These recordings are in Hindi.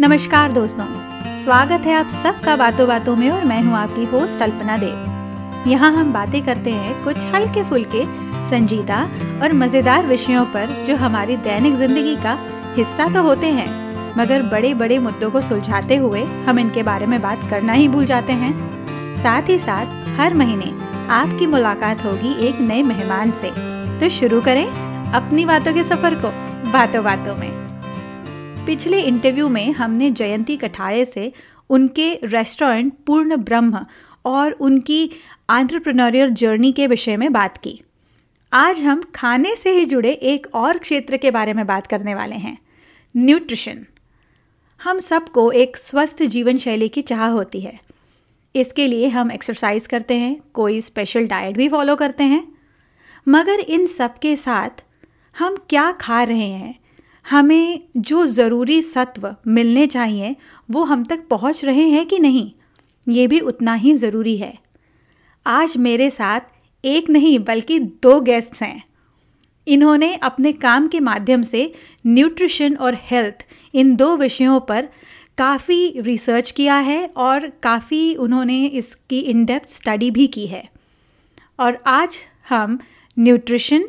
नमस्कार दोस्तों। स्वागत है आप सबका बातों बातों में और मैं हूँ आपकी होस्ट अल्पना देव। यहाँ हम बातें करते हैं कुछ हल्के फुल्के संजीदा और मज़ेदार विषयों पर जो हमारी दैनिक ज़िंदगी का हिस्सा तो होते हैं, मगर बड़े बड़े मुद्दों को सुलझाते हुए हम इनके बारे में बात करना ही भूल जाते हैं। साथ ही साथ, हर महीने आपकी मुलाकात होगी एक नए मेहमान से। तो शुरू करें अपनी बातों के सफ़र को बातों बातों में। पिछले इंटरव्यू में हमने जयंती कठारे से उनके रेस्टोरेंट पूर्ण ब्रह्म और उनकी आंट्रप्रनोरियल जर्नी के विषय में बात की। आज हम खाने से ही जुड़े एक और क्षेत्र के बारे में बात करने वाले हैं न्यूट्रिशन हम सबको एक स्वस्थ जीवन शैली की चाह होती है। इसके लिए हम एक्सरसाइज करते हैं, कोई स्पेशल डाइट भी फॉलो करते हैं। मगर इन सब के साथ हम क्या खा रहे हैं हमें जो ज़रूरी सत्व मिलने चाहिए, वो हम तक पहुँच रहे हैं कि नहीं? ये भी उतना ही ज़रूरी है। आज मेरे साथ एक नहीं, बल्कि दो गेस्ट्स हैं। इन्होंने अपने काम के माध्यम से न्यूट्रिशन और हेल्थ इन दो विषयों पर काफ़ी रिसर्च किया है और काफ़ी उन्होंने इसकी इन डेप्थ स्टडी भी की है। और आज हम न्यूट्रिशन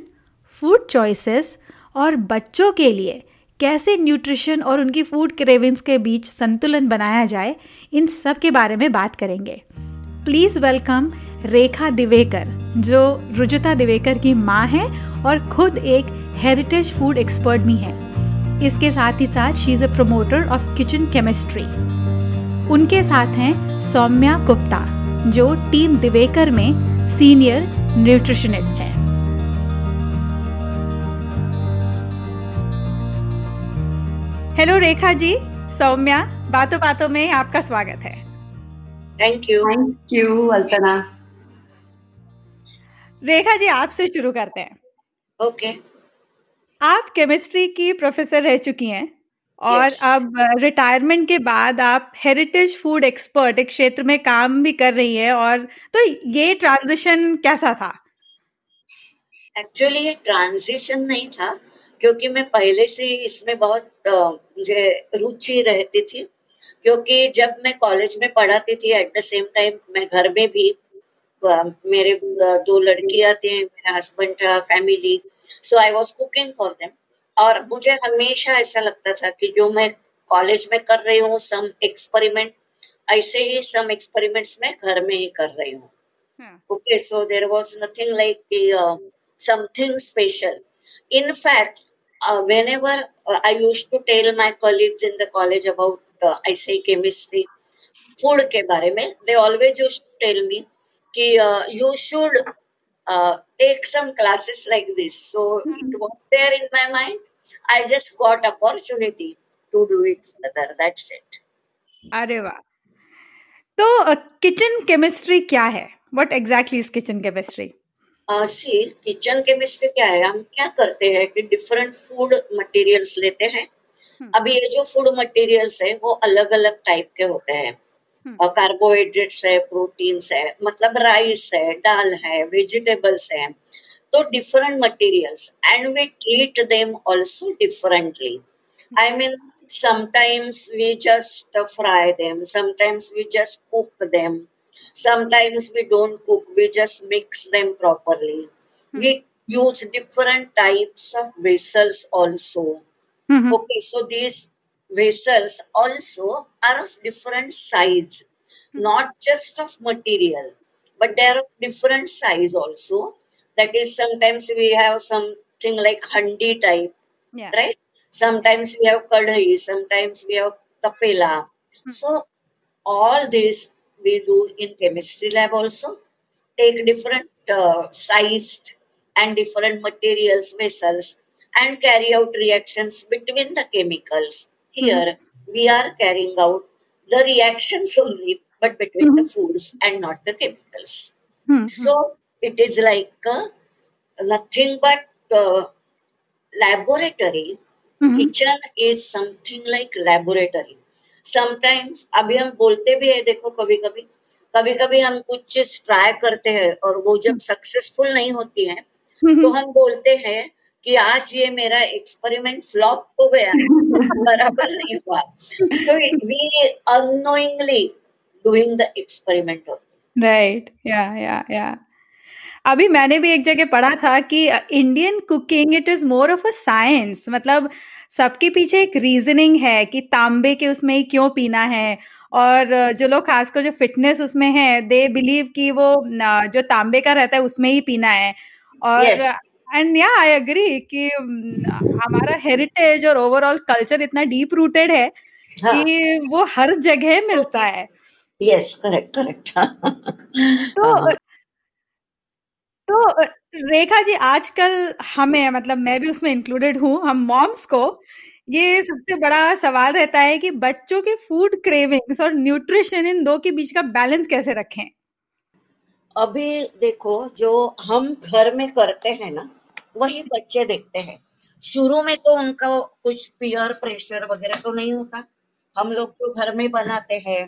फ़ूड चॉइसेस और बच्चों के लिए कैसे न्यूट्रिशन और उनकी फ़ूड क्रेविंग्स के बीच संतुलन बनाया जाए, इन सब के बारे में बात करेंगे। प्लीज़ वेलकम रेखा दिवेकर जो रुजुता दिवेकर की माँ है और खुद एक हेरिटेज फ़ूड एक्सपर्ट भी है। इसके साथ ही साथ she is a promoter of kitchen chemistry उनके साथ हैं सौम्या गुप्ता, जो टीम दिवेकर में सीनियर न्यूट्रिशनिस्ट हैं। हेलो रेखा जी सौम्या बातों बातों में आपका स्वागत है thank you thank you Alpana Rekha ji आपसे शुरू करते हैं ओके okay. आप केमिस्ट्री की प्रोफेसर रह चुकी हैं और yes. अब रिटायरमेंट के बाद आप हेरिटेज फ़ूड एक्सपर्ट एक क्षेत्र में काम भी कर रही हैं और तो ये ट्रांजिशन कैसा था एक्चुअली ये ट्रांजिशन नहीं था क्योंकि मैं पहले से ही इसमें बहुत मुझे रुचि रहती थी। क्योंकि जब मैं कॉलेज में पढ़ाती थी एट द सेम टाइम मैं घर में भी मेरे दो लड़कियाँ थी मेरा हस्बैंड था family so I was cooking for them और मुझे हमेशा ऐसा लगता था कि जो मैं कॉलेज में कर रही हूँ सम एक्सपेरिमेंट ऐसे ही सम एक्सपेरिमेंट्स में घर में ही कर रही हूँ। Okay so there was nothing like something special fact uh, whenever uh, I used to tell my colleagues in the college about uh, I say chemistry, food के बारे में, they always used to tell me कि uh, you should uh, take some classes like this. So mm-hmm. it was there in my mind. I just got opportunity to do it further. That's it. अरे वाह तो किचन केमिस्ट्री क्या है what exactly is kitchen chemistry see kitchen chemistry क्या है? हम क्या करते हैं कि डिफरेंट फ़ूड मटेरियल्स लेते हैं। हम्म। अभी ये जो फ़ूड मटेरियल्स है वो अलग अलग टाइप के होते हैं। हम्म। कार्बोहाइड्रेट्स है प्रोटीन्स है मतलब राइस है दाल है वेजिटेबल्स है। तो different materials and we treat them also differently I mean sometimes we just fry them sometimes we just cook them. Sometimes we don't cook, we just mix them properly. Mm-hmm. We use different types of vessels also. Mm-hmm. Okay, so these vessels also are of different size, mm-hmm. not just of material, but they are of different size also. That is, sometimes we have something like handi type, yeah. right? Sometimes we have kadhi, sometimes we have tapela. Hmm. So all these we do in chemistry lab also take different uh, sized and different materials vessels and carry out reactions between the chemicals here mm-hmm. we are carrying out the reactions only but between mm-hmm. the foods and not the chemicals mm-hmm. so it is like uh, nothing but uh, laboratory kitchen is something like laboratory sometimes अभी हम बोलते भी है देखो कभी कभी कभी कभी हम कुछ चीज़ ट्राई करते हैं और वो जब सक्सेसफुल नहीं होती है तो हम बोलते हैं कि आज ये मेरा एक्सपेरिमेंट फ्लॉप हो गया बराबर नहीं हुआ। तो we annoyingly doing the experiment right yeah yeah yeah अभी मैंने भी एक जगह पढ़ा था कि Indian cooking it is more of a science मतलब सबके पीछे एक रीजनिंग है कि तांबे के उसमें ही क्यों पीना है और जो लोग खासकर जो फिटनेस उसमें है दे बिलीव कि वो जो तांबे का रहता है उसमें ही पीना है और एंड या आई एग्री कि हमारा हेरिटेज और ओवरऑल कल्चर इतना डीप रूटेड है हाँ. कि वो हर जगह मिलता है यस करेक्ट करेक्ट तो हाँ। तो रेखा जी, आजकल हमें मतलब मैं भी उसमें इंक्लूडेड हूँ, हम मॉम्स को, ये सबसे बड़ा सवाल रहता है कि बच्चों के फ़ूड क्रेविंग्स और न्यूट्रिशन इन दो के बीच का बैलेंस कैसे रखें? अभी देखो, जो हम घर में करते हैं ना, वही बच्चे देखते हैं। शुरू में तो उनका कुछ पियर प्रेशर वगैरह तो नहीं होता। हम लोग तो घर में बनाते हैं।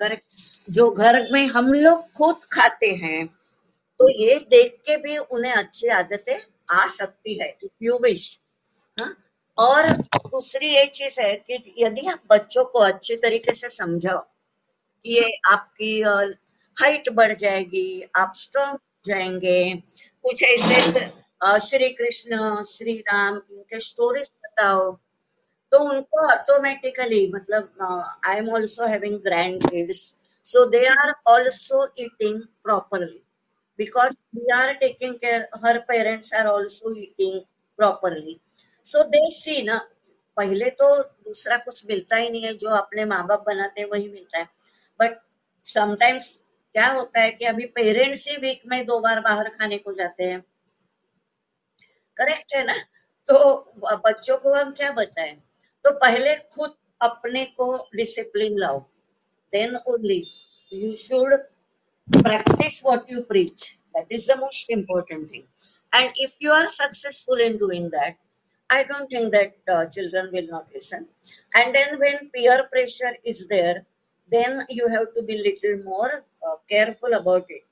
करेक्ट जो घर में हम लोग खुद खाते हैं तो ये देख के भी उन्हें अच्छी आदतें आ सकती है यू विश और दूसरी ये चीज़ है कि यदि आप बच्चों को अच्छे तरीके से समझाओ कि ये आपकी हाइट बढ़ जाएगी, आप स्ट्रॉन्ग जाएँगे, कुछ ऐसे श्री कृष्ण, श्री राम, इनके स्टोरीज बताओ तो उनको ऑटोमेटिकली मतलब I am also having grand kids so they are also eating properly because we are taking care, her parents are also eating properly. So, they see ना पहले तो दूसरा कुछ मिलता ही नहीं है, जो अपने माँ बाप बनाते हैं, वही मिलता है। बट समटाइम्स क्या होता है कि अभी पेरेंट्स ही वीक में दो बार बाहर खाने को जाते हैं। करेक्ट है ना? तो बच्चों को हम क्या बताएँ? तो पहले खुद अपने को डिसिप्लिन लाओ। Then only you should practice what you preach. That is the most important thing. And if you are successful in doing that, I don't think that uh, children will not listen. And then when peer pressure is there, then you have to be little more uh, careful about it.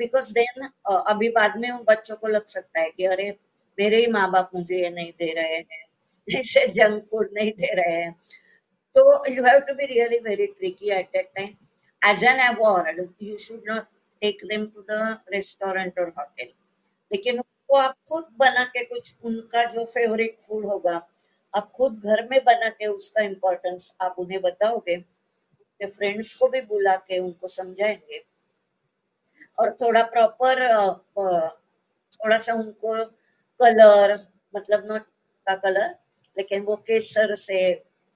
Because then अभी बाद में उन बच्चों को लग सकता है कि अरे मेरे ही माँ बाप मुझे ये नहीं दे रहे हैं ऐसे जंक फूड नहीं दे रहे हैं तो you have to be really very tricky at that time As an award, you should not take them to the restaurant or hotel. लेकिन उनको आप खुद बना के कुछ उनका जो फेवरेट फ़ूड होगा, आप खुद घर में बना के उसका इम्पोर्टेंस आप उन्हें बताओगे के फ्रेंड्स को भी बुला के उनको समझाएँगे। और थोड़ा प्रॉपर थोड़ा सा उनको कलर मतलब नॉट का कलर लेकिन वो केसर से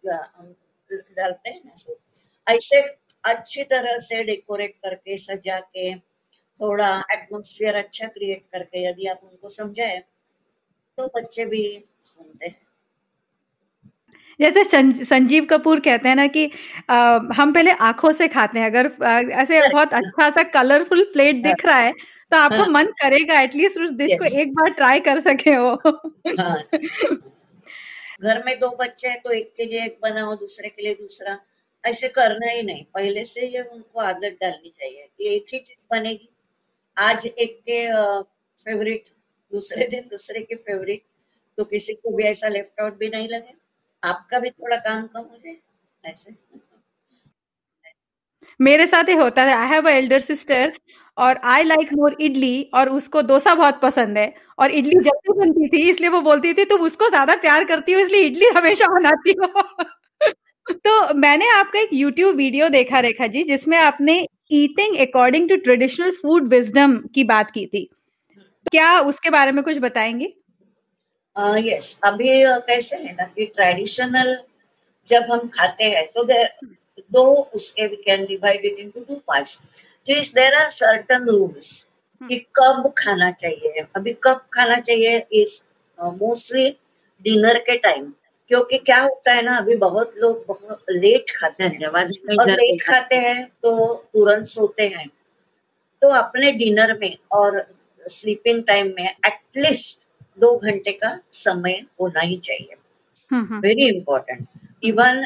डालते हैं ना ऐसे अच्छी तरह से डेकोरेट करके सजा के थोड़ा एटमोस्फियर अच्छा क्रिएट करके यदि आप उनको समझाए तो बच्चे भी सुनते हैं। जैसे संजीव कपूर कहते हैं ना कि आ, हम पहले आँखों से खाते हैं अगर आ, ऐसे बहुत अच्छा सा कलरफुल प्लेट दिख रहा है तो आपको हाँ, मन करेगा एटलीस्ट उस डिश को एक बार ट्राई कर सके वो। हाँ, घर में दो बच्चे हैं तो एक के लिए एक बनाओ दूसरे के लिए दूसरा। ऐसे करना ही नहीं। पहले से ये उनको आदत डालनी चाहिए कि एक ही चीज़ बनेगी। आज एक के फेवरेट दूसरे दिन दूसरे के फेवरेट तो किसी को भी ऐसा लेफ़्ट आउट भी नहीं लगे। आपका भी थोड़ा काम कम हो जाए, ऐसे। मेरे साथ ही होता है। आई हैव एल्डर सिस्टर और आई लाइक मोर इडली और उसको डोसा बहुत पसंद है। और इडली जल्दी बनती थी, इसलिए वो बोलती थी, तुम उसको ज़्यादा प्यार करती हो, इसलिए इडली हमेशा बनाती हो। तो मैंने आपका एक यूट्यूब वीडियो देखा रेखा जी जिसमें आपने eating according to traditional food wisdom की बात की थी। क्या उसके बारे में कुछ बताएँगे? Yes uh, yes. अभी कैसे है ना कि ट्रेडिशनल जब हम खाते हैं तो दो उसके we can divide it into two parts तो is there are certain rules कि कब खाना चाहिए। अभी कब खाना चाहिए इज़ मोस्टली डिनर के टाइम क्योंकि क्या होता है ना अभी बहुत लोग बहुत लेट खाते हैं। और लेट खाते हैं तो तुरंत सोते हैं। तो अपने डिनर में और स्लीपिंग टाइम में एटलीस्ट दो घंटे का समय होना ही चाहिए। वेरी इंपॉर्टेंट इवन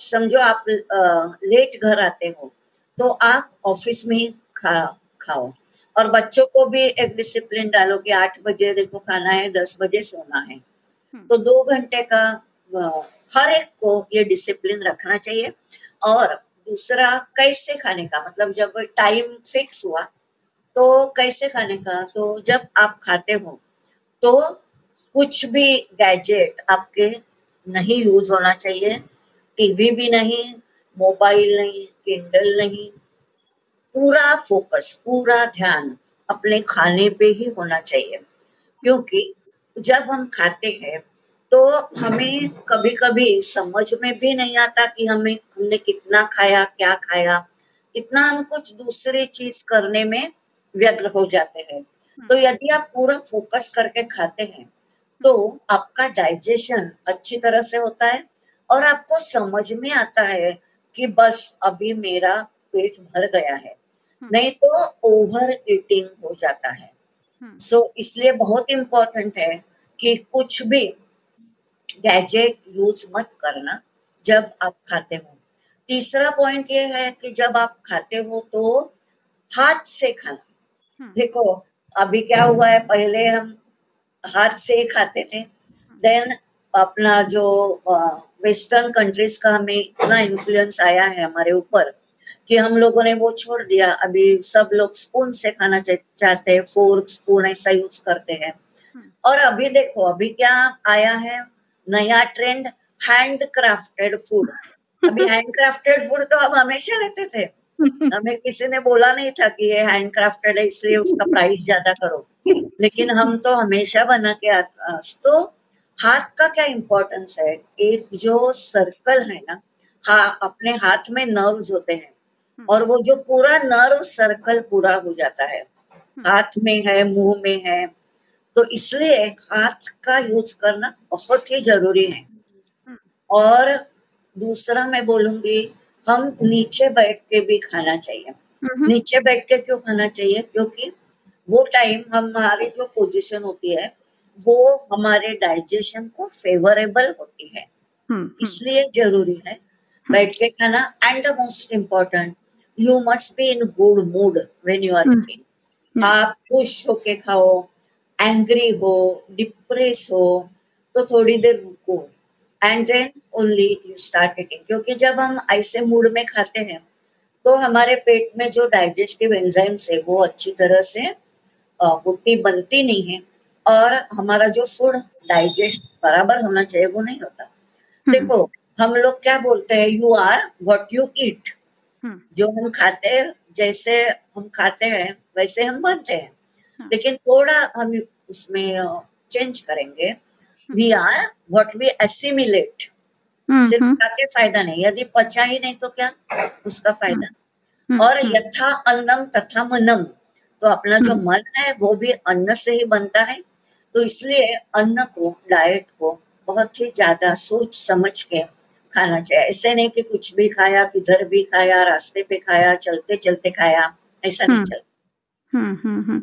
समझो आप लेट घर आते हो तो आप ऑफ़िस में ही खा खाओ। और बच्चों को भी एक डिसिप्लिन डालो कि आठ बजे देखो खाना है दस बजे सोना है। हम्म। तो दो घंटे का हर एक को ये डिसिप्लिन रखना चाहिए। और दूसरा, कैसे खाने का? मतलब जब टाइम फिक्स हुआ तो कैसे खाने का? तो जब आप खाते हो तो कुछ भी गैजेट आपके नहीं यूज़ होना चाहिए। टीवी भी नहीं मोबाइल नहीं किंडल नहीं। पूरा फोकस पूरा ध्यान अपने खाने पे ही होना चाहिए। क्योंकि जब हम खाते हैं तो हमें कभी कभी समझ में भी नहीं आता कि हमें हमने कितना खाया क्या खाया। इतना हम कुछ दूसरी चीज़ करने में व्यग्र हो जाते हैं। तो यदि आप पूरा फोकस करके खाते हैं तो आपका डाइजेशन अच्छी तरह से होता है और आपको समझ में आता है कि बस अभी मेरा पेट भर गया है। हम्म। नहीं तो ओवर ईटिंग हो जाता है। सो हम्म। so, इसलिए बहुत इम्पोर्टेंट है कि कुछ भी गैजेट यूज़ मत करना जब आप खाते हो। तीसरा पॉइंट ये है कि जब आप खाते हो तो हाथ से खाना। हम्म। देखो अभी क्या हुआ है पहले हम हाथ से खाते थे। देन अपना जो वेस्टर्न कंट्रीज़ का हमें इतना इन्फ्लुएंस आया है हमारे ऊपर कि हम लोगों ने वो छोड़ दिया। अभी सब लोग स्पून से खाना चाहते हैं फोर्क स्पून ऐसा यूज़ करते हैं। हम्म। और अभी देखो अभी क्या आया है? नया ट्रेंड हैंड क्राफ्टेड फ़ूड अभी हैंड क्राफ्टेड फ़ूड तो हम हमेशा लेते थे। हमें किसी ने बोला नहीं था कि ये हैंड क्राफ्टेड है इसलिए उसका प्राइस ज़्यादा करो। लेकिन हम तो हमेशा बना के तो हाथ का क्या इम्पोर्टेंस है? एक जो सर्कल है ना हाँ अपने हाथ में नर्व्स होते हैं। हम्म। और वो जो पूरा नर्व सर्कल पूरा हो जाता है। हम्म। हाथ में है मुँह में है तो इसलिए हाथ का यूज़ करना बहुत ही ज़रूरी है। हम्म। और दूसरा मैं बोलूँगी हम नीचे बैठ के भी खाना चाहिए। नीचे बैठ के क्यों खाना चाहिए? क्योंकि वो टाइम हमारी जो पोजीशन होती है वो हमारे डाइजेशन को फेवरेबल होती है। इसलिए ज़रूरी है बैठ के खाना। And the most important you must be in good mood when you are आप खुश होके खाओ एंग्री हो डिप्रेस हो तो थोड़ी देर रुको। And then only you start eating क्योंकि जब हम ऐसे मूड में खाते हैं तो हमारे पेट में जो डाइजेस्टिव एंजाइम्स है वो अच्छी तरह से होती बनती नहीं है। और हमारा जो फ़ूड डाइजेस्ट बराबर होना चाहिए वो नहीं होता। हम्म। देखो हम लोग क्या बोलते हैं you are what you eat जो हम खाते हैं जैसे हम खाते हैं वैसे हम बनते हैं। हाँ। लेकिन थोड़ा हम उसमें चेंज करेंगे। We are what we assimilate सिर्फ़ खा के फ़ायदा नहीं। यदि पचा ही नहीं तो क्या? उसका फ़ायदा। हम्म, और हम्म। यथा अन्नम तथा मनम। तो अपना जो हम्म। मन है वो भी अन्न से ही बनता है। तो इसलिए अन्न को डाइट को बहुत ही ज़्यादा सोच समझ के खाना चाहिए। ऐसे नहीं कि कुछ भी खाया किधर भी खाया रास्ते पे खाया चलते चलते खाया ऐसा नहीं चलता। हम्म हम्म हम्म।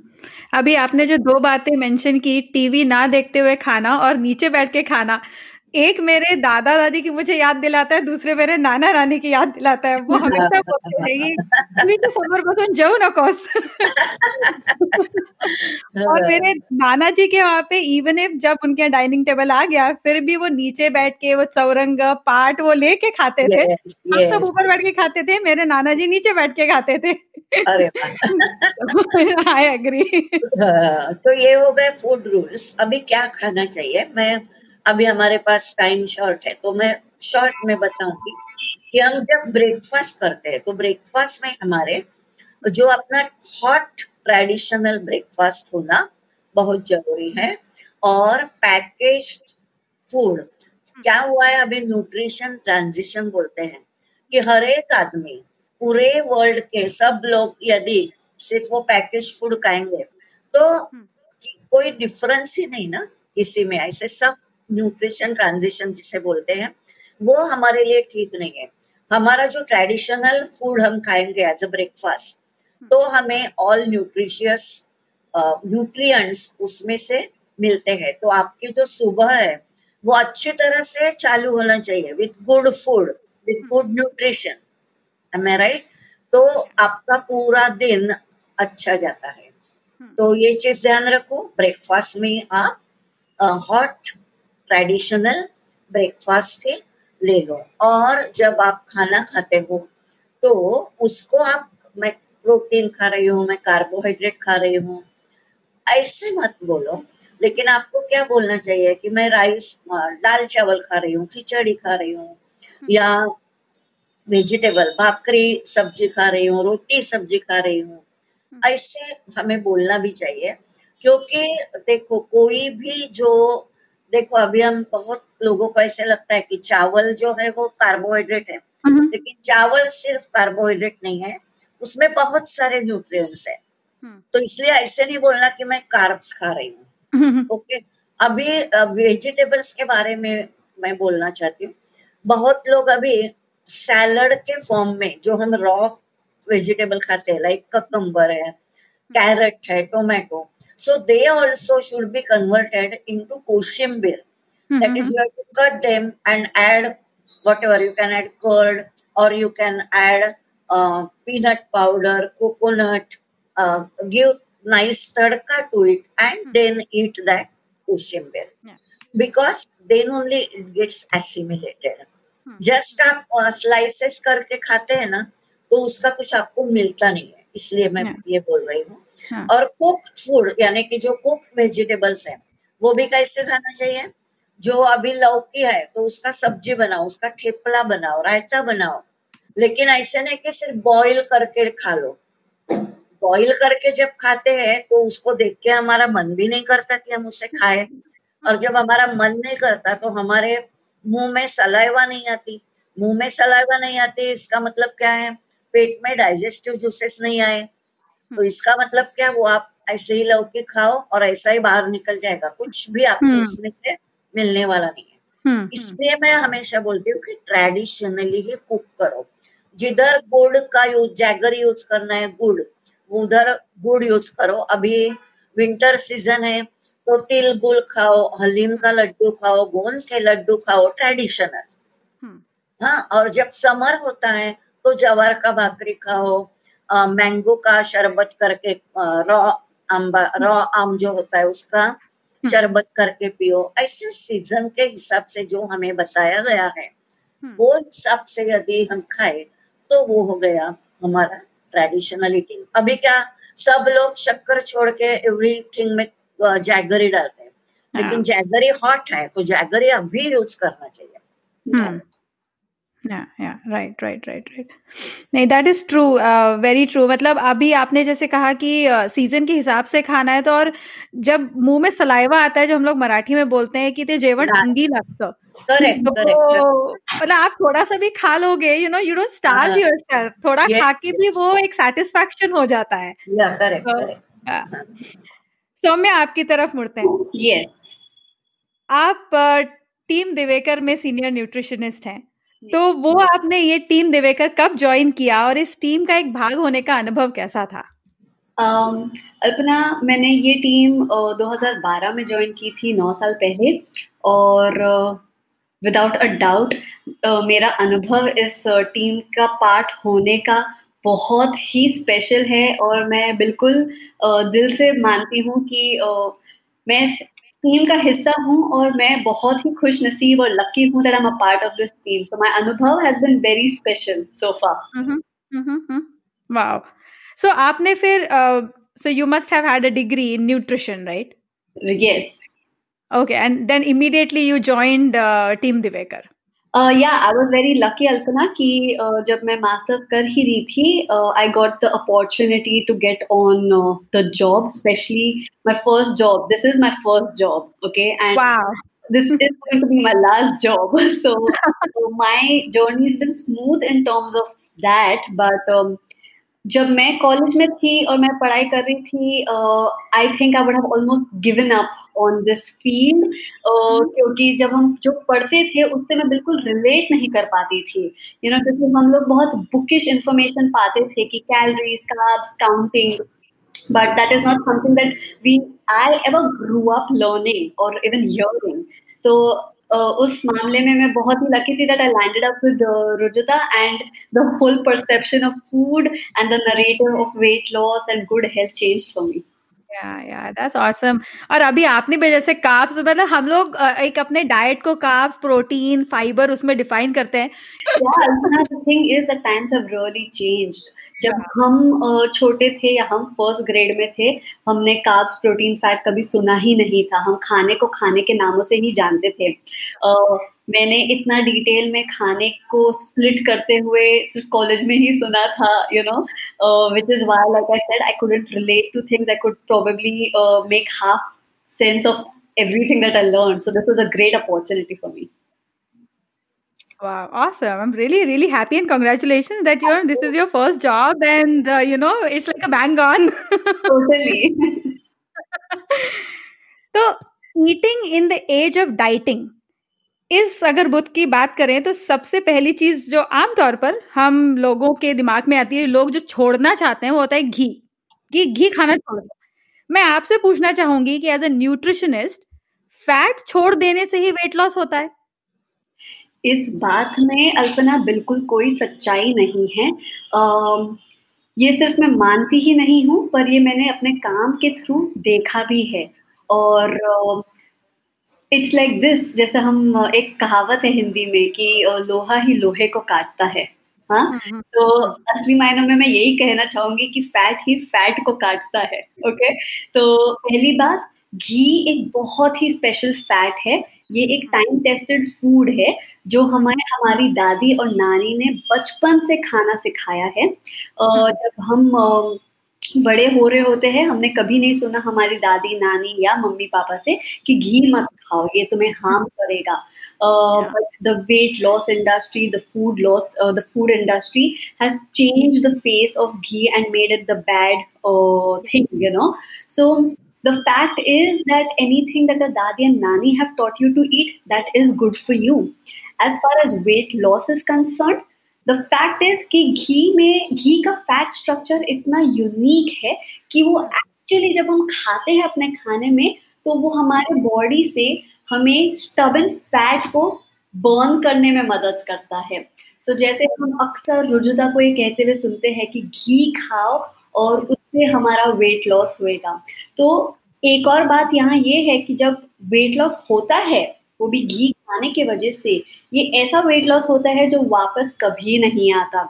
अभी आपने जो दो बातें मेंशन की टीवी ना देखते हुए खाना और नीचे बैठ के खाना एक मेरे दादा दादी की मुझे याद दिलाता है दूसरे मेरे नाना रानी की याद दिलाता है। वो हमेशा बोलते हैं कि तुम्ही तो समोर बसून जेवू नकोस और मेरे नाना जी के वहाँ पे इवन इफ़ जब उनके डाइनिंग टेबल आ गया फिर भी वो नीचे बैठ के वो चौरंग पाट वो लेके खाते थे। हम. सब ऊपर बैठ के खाते थे मेरे नाना जी नीचे बैठ के खाते थे। आई एग्री हाँ, तो ये हो गए फ़ूड रूल्स अभी क्या खाना चाहिए? मैं अभी हमारे पास टाइम शॉर्ट है तो मैं शॉर्ट में बताऊँगी कि हम जब ब्रेकफास्ट करते हैं तो ब्रेकफास्ट में हमारे जो अपना हॉट ट्रेडिशनल ब्रेकफास्ट होना बहुत ज़रूरी है और पैकेज फ़ूड क्या हुआ है? अभी न्यूट्रिशन ट्रांजिशन बोलते हैं कि हर एक आदमी पूरे वर्ल्ड के सब लोग यदि सिर्फ़ वो पैकेज फ़ूड खाएँगे तो हम्म। कोई डिफरेंस ही नहीं ना इसी में ऐसे सब न्यूट्रिशन ट्रांजिशन जिसे बोलते हैं वो हमारे लिए ठीक नहीं है। हमारा जो ट्रेडिशनल फ़ूड हम खाएँगे एज अ ब्रेकफास्ट तो हमें ऑल न्यूट्रिशियस न्यूट्रिएंट्स उसमें से मिलते हैं। तो आपकी जो सुबह है वो अच्छी तरह से चालू होना चाहिए with good food with good nutrition right तो आपका पूरा दिन अच्छा जाता है हम्म। तो ये चीज़ ध्यान रखो ब्रेकफास्ट में आप हॉट ट्रेडिशनल ब्रेकफास्ट ही ले लो और जब आप खाना खाते हो तो उसको आप मैं प्रोटीन खा रही हूँ मैं कार्बोहाइड्रेट खा रही हूँ ऐसे मत बोलो लेकिन आपको क्या बोलना चाहिए कि मैं राइस दाल चावल खा रही हूँ खिचड़ी खा रही हूँ हम्म। या वेजिटेबल भाकरी सब्ज़ी खा रही हूँ रोटी सब्ज़ी खा रही हूँ। हम्म। ऐसे हमें बोलना भी चाहिए क्योंकि देखो कोई भी जो देखो अभी हम बहुत लोगों को ऐसे लगता है कि चावल जो है वो कार्बोहाइड्रेट है। हम्म। लेकिन चावल सिर्फ़ कार्बोहाइड्रेट नहीं है उसमें बहुत सारे न्यूट्रिएंट्स है। हम्म। तो इसलिए ऐसे नहीं बोलना कि मैं कार्ब्स खा रही हूँ। ओके? अभी वेजिटेबल्स के बारे में मैं बोलना चाहती हूँ। बहुत लोग अभी सैलड के फॉर्म में जो हम रॉ वेजिटेबल खाते हैं लाइक ककम्बर है कैरेट है tomato so they also should be converted in to koshimbir that is you're to cut them and add whatever you can add curd और you can add peanut powder coconut give nice tadka to it and then it that koshimbir because then only it gets assimilated just आप स्लाइसेस करके खाते हैं ना तो उसका कुछ आपको मिलता नहीं है इसलिए मैं। ये बोल रही हूँ। हाँ। और कुक्ड फ़ूड यानी कि जो कुक्ड वेजिटेबल्स है वो भी कैसे खाना चाहिए? जो अभी लौकी है तो उसका सब्ज़ी बनाओ उसका ठेपला बनाओ रायता बनाओ लेकिन ऐसे नहीं कि सिर्फ़ बॉईल करके खा लो। बॉईल करके जब खाते हैं तो उसको देख के हमारा मन भी नहीं करता कि हम उसे खाए। और जब हमारा मन नहीं करता तो हमारे मुँह में सलाइवा नहीं आती मुँह में सलाइवा नहीं आती इसका मतलब क्या है? पेट में डाइजेस्टिव जूसेस नहीं आए। तो इसका मतलब क्या? वो आप ऐसे ही लौकी खाओ और ऐसा ही बाहर निकल जाएगा। कुछ भी आपको हम्म। इसमें से मिलने वाला नहीं है। हम्म, हम्म। इसलिए मैं हमेशा बोलती हूँ कि ट्रेडिशनली ही कुक करो। जिधर गुड़ का यूज़ जैगर यूज़ करना है गुड़। उधर गुड़ यूज़ करो। अभी विंटर सीज़न है तो तिल गुल खाओ हलीम का लड्डू खाओ गोंद के लड्डू खाओ ट्रेडिशनल हम्म। हाँ और जब समर होता है तो जवार का भाकरी खाओ मैंगो का शरबत करके रॉ आंबा रॉ आम जो होता है उसका हम्म। शरबत करके पियो ऐसे सीज़न के हिसाब से जो हमें बताया गया है हम्म। वो हिसाब से यदि हम खाए तो वो हो गया हमारा ट्रेडिशनल ईटिंग अभी क्या सब लोग शक्कर छोड़ के एवरीथिंग में जैगरी डालते हैं। लेकिन जैगरी हाँ। हॉट है तो जैगरी अभी यूज़ करना चाहिए। राइट राइट राइट राइट नहीं that is true very true मतलब अभी आपने जैसे कहा कि सीज़न uh, के हिसाब से खाना है तो और जब मुँह में सलाइवा आता है जो हम लोग मराठी में बोलते हैं कि ते जेवण अंगी लगतं। तो मतलब आप थोड़ा सा भी खा लोगे you know you don't starve yourself थोड़ा खा के भी वो एक सेटिस्फेक्शन हो जाता है। सौम्य आपकी तरफ़ मुड़ते हैं। Yes. आप टीम दिवेकर में सीनियर न्यूट्रिशनिस्ट हैं। तो वो आपने ये टीम दिवेकर कब ज्वाइन किया और इस टीम का एक भाग होने का अनुभव कैसा था? um, अल्पना मैंने ये टीम uh, 2012 में ज्वाइन की थी नौ साल पहले। और विदाउट अ डाउट मेरा अनुभव इस टीम का पार्ट होने का बहुत ही स्पेशल है और मैं बिल्कुल दिल से मानती हूँ कि मैं टीम का हिस्सा हूँ और मैं बहुत ही खुश नसीब और लकी हूँ that I am a part of this team so my अनुभव has been very special so far wow so आपने फिर so you must have had a degree in nutrition right yes okay and then immediately you joined team Diwekar yeah I was very lucky Alpana कि uh, जब मैं मास्टर्स कर ही रही थी I got the opportunity to get on the job specially my first job this is my first job okay and this is going to be my last job. So, so my journey has been smooth in terms of that but um, जब मैं कॉलेज में थी और मैं पढ़ाई कर रही थी I think I would have almost given up on this field क्योंकि जब हम जो पढ़ते थे उससे मैं बिल्कुल रिलेट नहीं कर पाती थी। यू नो क्योंकि हम लोग बहुत बुकिश इंफॉर्मेशन पाते थे कि calories carbs counting but that is not something that we I ever grew up learning or even hearing. So उस मामले में मैं बहुत ही लकी थी that I landed up with Rujuta and the whole perception of food and the narrative of weight loss and good health change for me yeah yeah that's awesome और अभी आपने भी जैसे कार्ब्स मतलब हम लोग एक अपने डाइट को कार्ब्स प्रोटीन फाइबर उसमें डिफाइन करते हैं। The thing is the times have really जब हम छोटे थे या हम फ़र्स्ट ग्रेड में थे हमने कार्ब्स प्रोटीन फैट कभी सुना ही नहीं था। हम खाने को खाने के नामों से ही जानते थे। मैंने इतना डिटेल में खाने को स्प्लिट करते हुए सिर्फ़ कॉलेज में ही सुना था you know which is why like I said I couldn't relate to things I could probably make half sense of everything that I learned. So this was a great opportunity for me. Wow, awesome. I'm really, really happy and congratulations that you're this is your first job and uh, you know, it's like a bang on. totally. so eating in the age of dieting इस अगर बुद्ध की बात करें तो सबसे पहली चीज़ जो आमतौर पर हम लोगों के दिमाग में आती है लोग जो छोड़ना चाहते हैं वो होता है घी। कि घी खाना छोड़ दो। मैं आपसे पूछना चाहूँगी कि एज ए न्यूट्रिशनिस्ट फैट छोड़ देने से ही वेट लॉस होता है। इस बात में अल्पना बिल्कुल कोई सच्चाई नहीं है। आ, ये सिर्फ़ मैं मानती ही नहीं हूँ पर ये मैंने अपने काम के थ्रू देखा भी है। और इट्स लाइक दिस जैसे हम एक कहावत है हिंदी में कि लोहा ही लोहे को काटता है। हाँ? हम्म, हम्म, तो हम्म। असली मायनों में मैं यही कहना चाहूँगी कि फैट ही फैट को काटता है ओके तो पहली बात घी एक बहुत ही स्पेशल फैट है। ये एक टाइम टेस्टेड फ़ूड है जो हमें हमारी दादी और नानी ने बचपन से खाना सिखाया है। जब हम बड़े हो रहे होते हैं हमने कभी नहीं सुना हमारी दादी नानी या मम्मी पापा से कि घी मत खाओ ये तुम्हें हार्म करेगा। The weight loss industry the food loss the food industry has change the face of ghee and made it the bad thing you know so the fact is that anything that a dadi and nani have taught you to eat that is good for you as far as weight loss is concern the fact is कि घी में घी का फैट स्ट्रक्चर इतना यूनिक है कि वो एक्चुअली जब हम खाते हैं अपने खाने में तो वो हमारे बॉडी से हमें स्टबन फैट को बर्न करने में मदद करता है। सो so, जैसे हम अक्सर रुजुदा को ये कहते हुए सुनते हैं कि घी खाओ और उससे हमारा वेट लॉस होएगा। तो एक और बात यहाँ ये है कि जब वेट लॉस होता है वो भी घी खाने के वजह से ये ऐसा वेट लॉस होता है जो वापस कभी नहीं आता।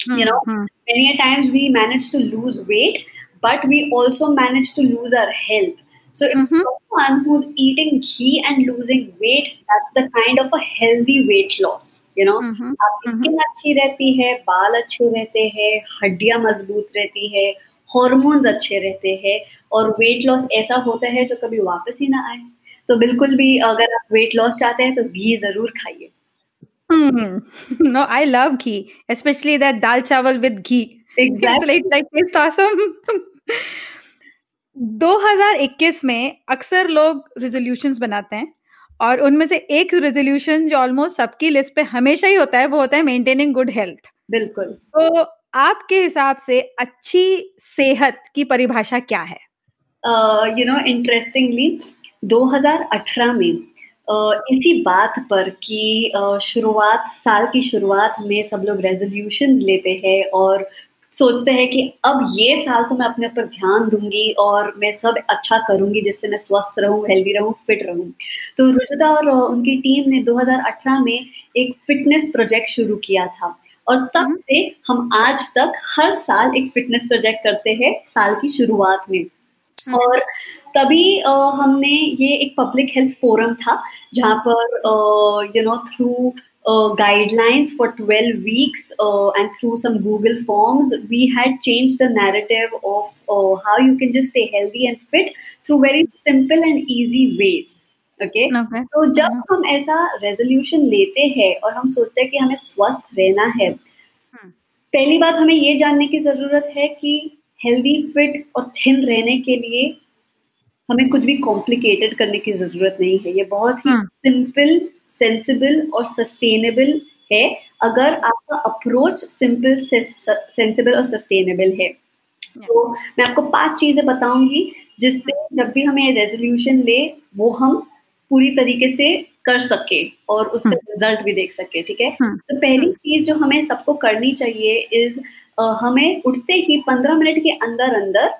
You know many times we manage to lose weight but we also manage to lose our health so it's eating ghee and losing weight that's the kind of a healthy weight loss you know आपकी स्किन mm-hmm। अच्छी रहती है बाल अच्छे रहते हैं हड्डियाँ मज़बूत रहती है हॉर्मोन्स अच्छे रहते हैं और वेट लॉस ऐसा होता है जो कभी वापस ही ना आए। तो बिल्कुल भी अगर आप वेट लॉस चाहते हैं तो घी ज़रूर खाइए। love ghee especially that dal chawal with ghee exactly. it's like, like 2021 में अक्सर लोग रेजोल्यूशंस बनाते हैं और उनमें से एक रेजोल्यूशन जो ऑलमोस्ट सबकी लिस्ट पे हमेशा ही होता है वो होता है मेंटेनिंग गुड हेल्थ बिल्कुल। तो आपके हिसाब से अच्छी सेहत की परिभाषा क्या है? यू नो इंटरेस्टिंगली 2018 में uh, इसी बात पर कि uh, शुरुआत साल की शुरुआत में सब लोग रेजोल्यूशन लेते हैं और सोचते हैं कि अब ये साल तो मैं अपने ऊपर ध्यान दूँगी और मैं सब अच्छा करूँगी जिससे मैं स्वस्थ रहूँ हेल्दी रहूँ फिट रहूँ। तो रुजुदा और उनकी टीम ने 2018 में एक फिटनेस प्रोजेक्ट शुरू किया था। और तब हम्म। से हम आज तक हर साल एक फिटनेस प्रोजेक्ट करते हैं साल की शुरुआत में। हम्म। और तभी हमने ये एक पब्लिक हेल्थ फोरम था जहाँ पर you know through guidelines for twelve weeks and through some Google forms we had change the narrative of how you can just stay healthy and fit through very simple and easy ways okay okay? तो जब हम ऐसा रेजोल्यूशन लेते हैं और हम सोचते हैं कि हमें स्वस्थ रहना है पहली बात हमें ये जानने की ज़रूरत है कि हेल्दी फिट और थिन रहने के लिए हमें कुछ भी कॉम्प्लिकेटेड करने की ज़रूरत नहीं है। ये बहुत ही सिंपल सेंसिबल और सस्टेनेबल है। अगर आपका अप्रोच सिंपल सेंसिबल और सस्टेनेबल है। तो मैं आपको पाँच चीज़ें बताऊँगी जिससे जब भी हमें रेजोल्यूशन ले वो हम पूरी तरीके से कर सके और उसका रिज़ल्ट हम्म। भी देख सके ठीक है? हम्म। तो पहली चीज़ जो हमें सबको करनी चाहिए इज़ हमें उठते ही पंद्रह मिनट के अंदर अंदर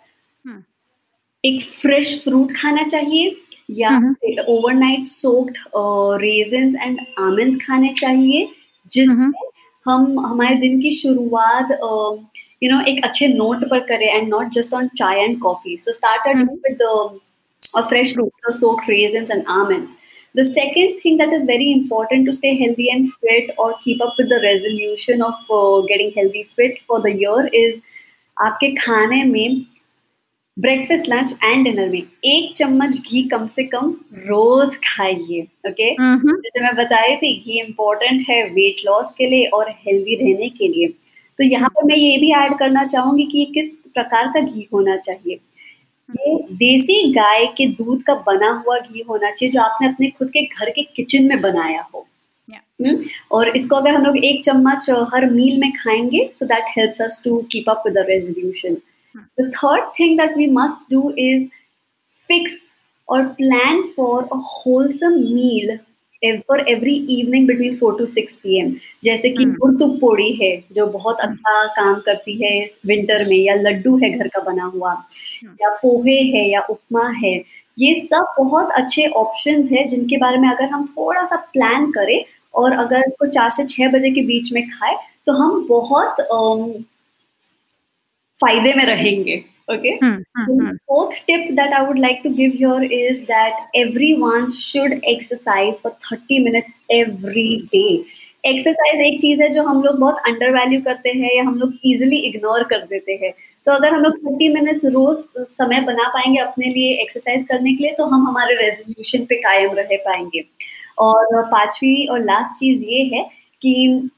एक फ्रेश फ्रूट खाना चाहिए या overnight soaked raisins and almonds खाने चाहिए जिससे हम हमारे दिन की शुरुआत यू नो एक अच्छे नोट पर करें and not just on chai and coffee so start with a fresh fruit or soaked raisins and almonds. The second thing that is very important to stay healthy and fit or keep up with the resolution of uh, getting healthy fit for the year is आपके खाने में ब्रेकफास्ट लंच एंड डिनर में एक चम्मच घी कम से कम रोज खाइए ओके जैसे मैं बता रही थी घी इम्पोर्टेंट है वेट लॉस के लिए और हेल्दी रहने के लिए तो यहाँ पर मैं ये भी ऐड करना चाहूँगी कि ये किस प्रकार का घी होना चाहिए ये देसी गाय के दूध का बना हुआ घी होना चाहिए जो आपने अपने खुद के घर के किचन में बनाया हो। Yeah. और इसको अगर हम लोग एक चम्मच हर मील में खाएँगे so that helps us to keep up with the resolution the third thing that we must do is fix और plan for a wholesome wholesome meal for every evening between 4 to 6 pm जैसे कि गुड़तुक hmm. पोड़ी है जो बहुत अच्छा काम करती है विंटर में या लड्डू है घर का बना हुआ hmm. या पोहे है या उपमा है ये सब बहुत अच्छे ऑप्शन है जिनके बारे में अगर हम थोड़ा सा प्लान करें और अगर इसको चार से छह बजे के बीच में खाए तो हम बहुत फ़ायदे में रहेंगे okay? Hmm, hmm, the fourth tip that i would like to give here is that everyone should exercise for 30 minutes every day. Exercise एक चीज़ है जो हम लोग बहुत अंडर वैल्यू करते हैं या हम लोग इजिली इग्नोर कर देते हैं। तो अगर हम लोग थर्टी मिनट्स रोज समय बना पाएँगे अपने लिए एक्सरसाइज करने के लिए तो हम हमारे रेजोल्यूशन पे कायम रह पाएँगे। और पांचवी और लास्ट चीज़ ये है कि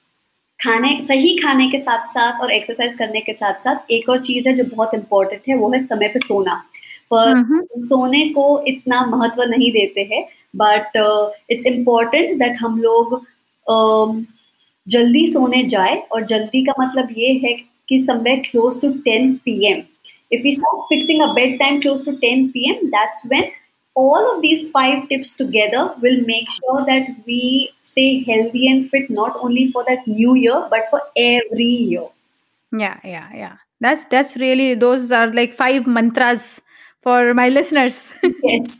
खाने सही खाने के साथ साथ और एक्सरसाइज करने के साथ साथ एक और चीज़ है जो बहुत इंपॉर्टेंट है वो है समय पे सोना। पर सोने को इतना महत्व नहीं देते हैं बट इट्स इम्पोर्टेंट दैट हम लोग uh, जल्दी सोने जाए और जल्दी का मतलब ये है कि समय close to ten P M if you start fixing a bed time close to ten P M that's when all of these five tips together will make sure that we stay healthy and fit not only for that new year but for every year yeah yeah yeah that's that's really those are like five mantras for my listeners yes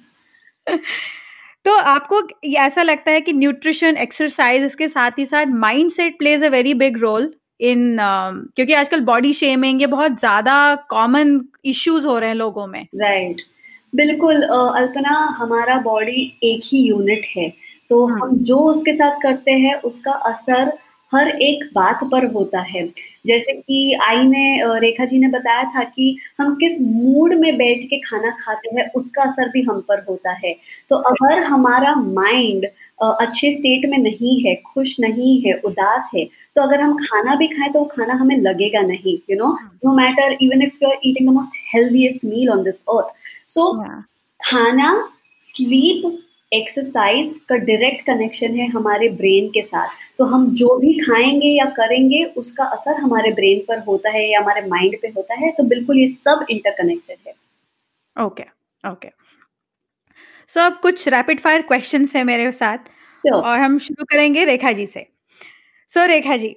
तो आपको ऐसा लगता है कि न्यूट्रिशन एक्सरसाइज इसके साथ ही साथ mindset plays a very big role in क्योंकि आजकल बॉडी शेमिंग ये बहुत ज़्यादा कॉमन इश्यूज़ हो रहे हैं लोगों में राइट right. बिल्कुल अल्पना हमारा बॉडी एक ही यूनिट है तो हाँ। हम जो उसके साथ करते हैं उसका असर हर एक बात पर होता है। जैसे कि आई ने रेखा जी ने बताया था कि हम किस मूड में बैठ के खाना खाते हैं उसका असर भी हम पर होता है। तो अगर हमारा माइंड अच्छे स्टेट में नहीं है खुश नहीं है उदास है तो अगर हम खाना भी खाएँ तो वो खाना हमें लगेगा नहीं you know no matter even if you are eating the most healthiest meal on this earth so खाना स्लीप एक्सरसाइज का डायरेक्ट कनेक्शन है हमारे ब्रेन के साथ। तो हम जो भी खाएँगे या करेंगे उसका असर हमारे ब्रेन पर होता है या हमारे माइंड पे होता है तो बिल्कुल ये सब इंटरकनेक्टेड है। ओके ओके सो अब कुछ रैपिड फायर क्वेश्चन है मेरे साथ और हम शुरू करेंगे रेखा जी से। सो so, रेखा जी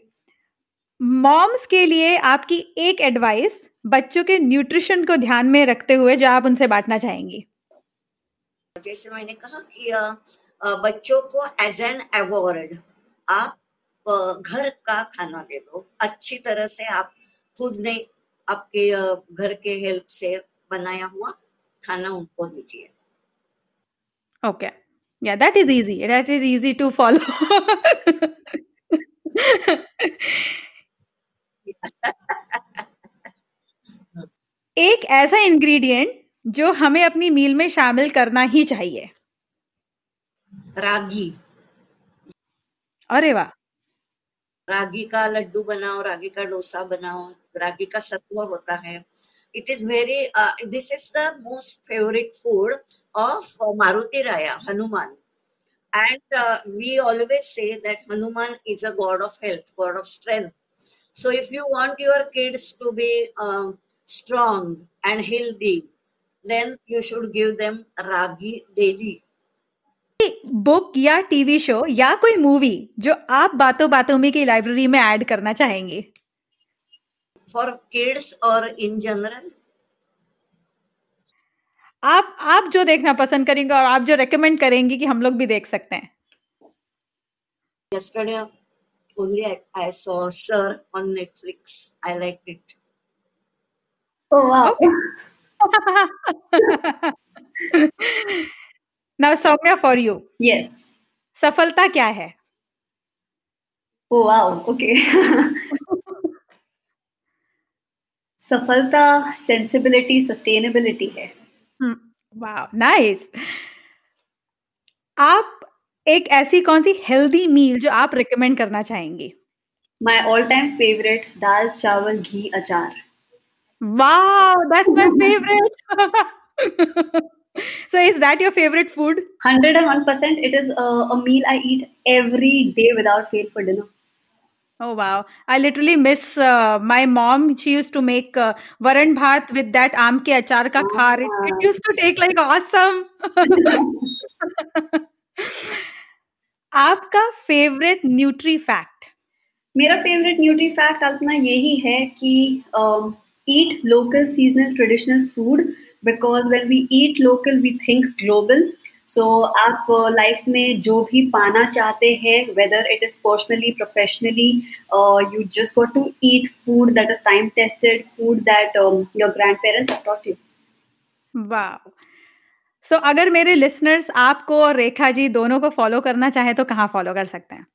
मॉम्स के लिए आपकी एक एडवाइस बच्चों के न्यूट्रिशन को ध्यान में रखते हुए जो आप उनसे बांटना चाहेंगी। जैसे मैंने कहा कि बच्चों को एज एन अवॉर्ड आप घर का खाना दे दो। अच्छी तरह से आप खुद ने आपके घर के हेल्प से बनाया हुआ खाना उनको दीजिए। Okay yeah that is easy that is easy to follow एक ऐसा इंग्रेडिएंट जो हमें अपनी मील में शामिल करना ही चाहिए। रागी। अरे वाह। रागी का लड्डू बनाओ रागी का डोसा बनाओ रागी का सत्व होता है। It is very this is the most favourite food of Maruti Raya Hanuman. And we always say that Hanuman is a god of health god of strength so if you want your kids to be strong and healthy then you should give them ragi daily. Book या टीवी शो या कोई मूवी जो आप बातों बातों में की लाइब्रेरी में ऐड करना चाहेंगे फॉर किड्स और इन जनरल आप आप जो देखना पसंद करेंगे और आप जो रेकमेंड करेंगे कि हम लोग भी देख सकते हैं yesterday only I, I saw Sir on Netflix. I liked it. Oh wow. Okay. Now Soumya for you. Yes. सफलता क्या है? Oh wow. Okay. सफलता सेंसिबिलिटी सस्टेनेबिलिटी है वाह नाइस आप एक ऐसी कौन सी हेल्दी मील जो आप रिकमेंड करना चाहेंगे my all time favourite dal chawal ghee achar Wow that's my favourite so is that your favorite food 101% it is a, a meal i eat every day without fail for dinner Oh wow! I literally miss uh, my mom. She used to make uh, varan bhat with that aam ke achar ka khar. It, it used to take like awesome. आपका फेवरेट न्यूट्री फैक्ट मेरा फेवरेट न्यूट्री फैक्ट अल्पना यही है कि eat local seasonal traditional food because when we eat local we think global so so, आप लाइफ uh, में जो भी पाना चाहते हैं whether it is personally professionally you just got to eat food that is time tested food that your grand parents taught you वाह सो अगर मेरे लिसनर्स आपको और रेखा जी दोनों को फॉलो करना चाहे तो कहाँ फॉलो कर सकते हैं?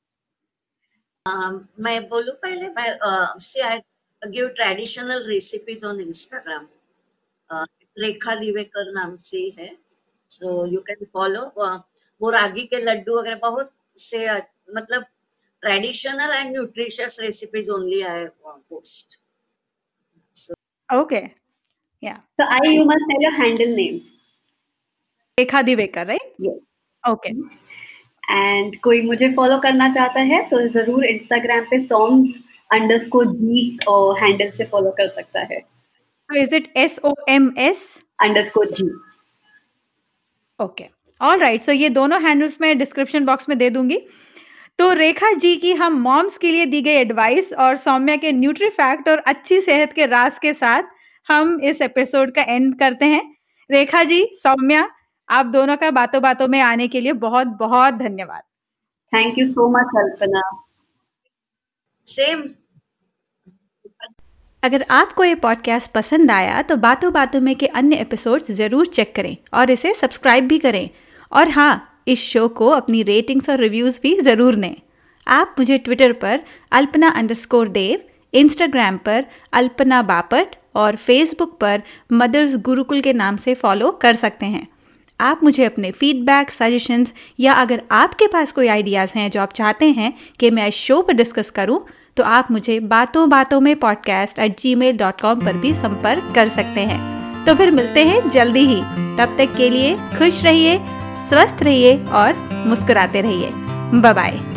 Uh, मैं बोलूँ पहले मैं see I give traditional recipes on Instagram Rekha Diwekar नाम से है. सो यू कैन फॉलो वो रागी के लड्डू वगैरह बहुत से मतलब traditional and nutritious recipes only I post okay yeah so i you must tell your handle name. Rekha Diwekar right yes. Okay and कोई मुझे फॉलो करना चाहता है तो ज़रूर इंस्टाग्राम पे सॉन्ग्स अंडरस्कोर जी हैंडल से फॉलो कर सकता है। Is it S O M S underscore G okay all right so ये दोनों हैंडल्स मैं डिस्क्रिप्शन बॉक्स में दे दूँगी। तो रेखा जी की हम मॉम्स के लिए दी गई एडवाइस और सौम्या के न्यूट्री फैक्ट और अच्छी सेहत के रास के साथ हम इस एपिसोड का एंड करते हैं। रेखा जी सौम्या आप दोनों का बातों बातों में आने के लिए बहुत बहुत धन्यवाद। Thank you so much Kalpana same अगर आपको ये पॉडकास्ट पसंद आया तो बातों बातों में के अन्य एपिसोड्स ज़रूर चेक करें और इसे सब्सक्राइब भी करें। और हाँ इस शो को अपनी रेटिंग्स और रिव्यूज़ भी ज़रूर दें। आप मुझे ट्विटर पर अल्पना अंडरस्कोर देव इंस्टाग्राम पर अल्पना बापट और फेसबुक पर मदर्स गुरुकुल के नाम से फॉलो कर सकते हैं। आप मुझे अपने फीडबैक सजेशंस या अगर आपके पास कोई आइडियाज़ हैं जो आप चाहते हैं कि मैं इस शो पर डिस्कस करूँ तो आप मुझे बातों बातों में podcast at gmail dot com पर भी संपर्क कर सकते हैं। तो फिर मिलते हैं जल्दी ही। तब तक के लिए खुश रहिए, स्वस्थ रहिए और मुस्कुराते रहिए। बाय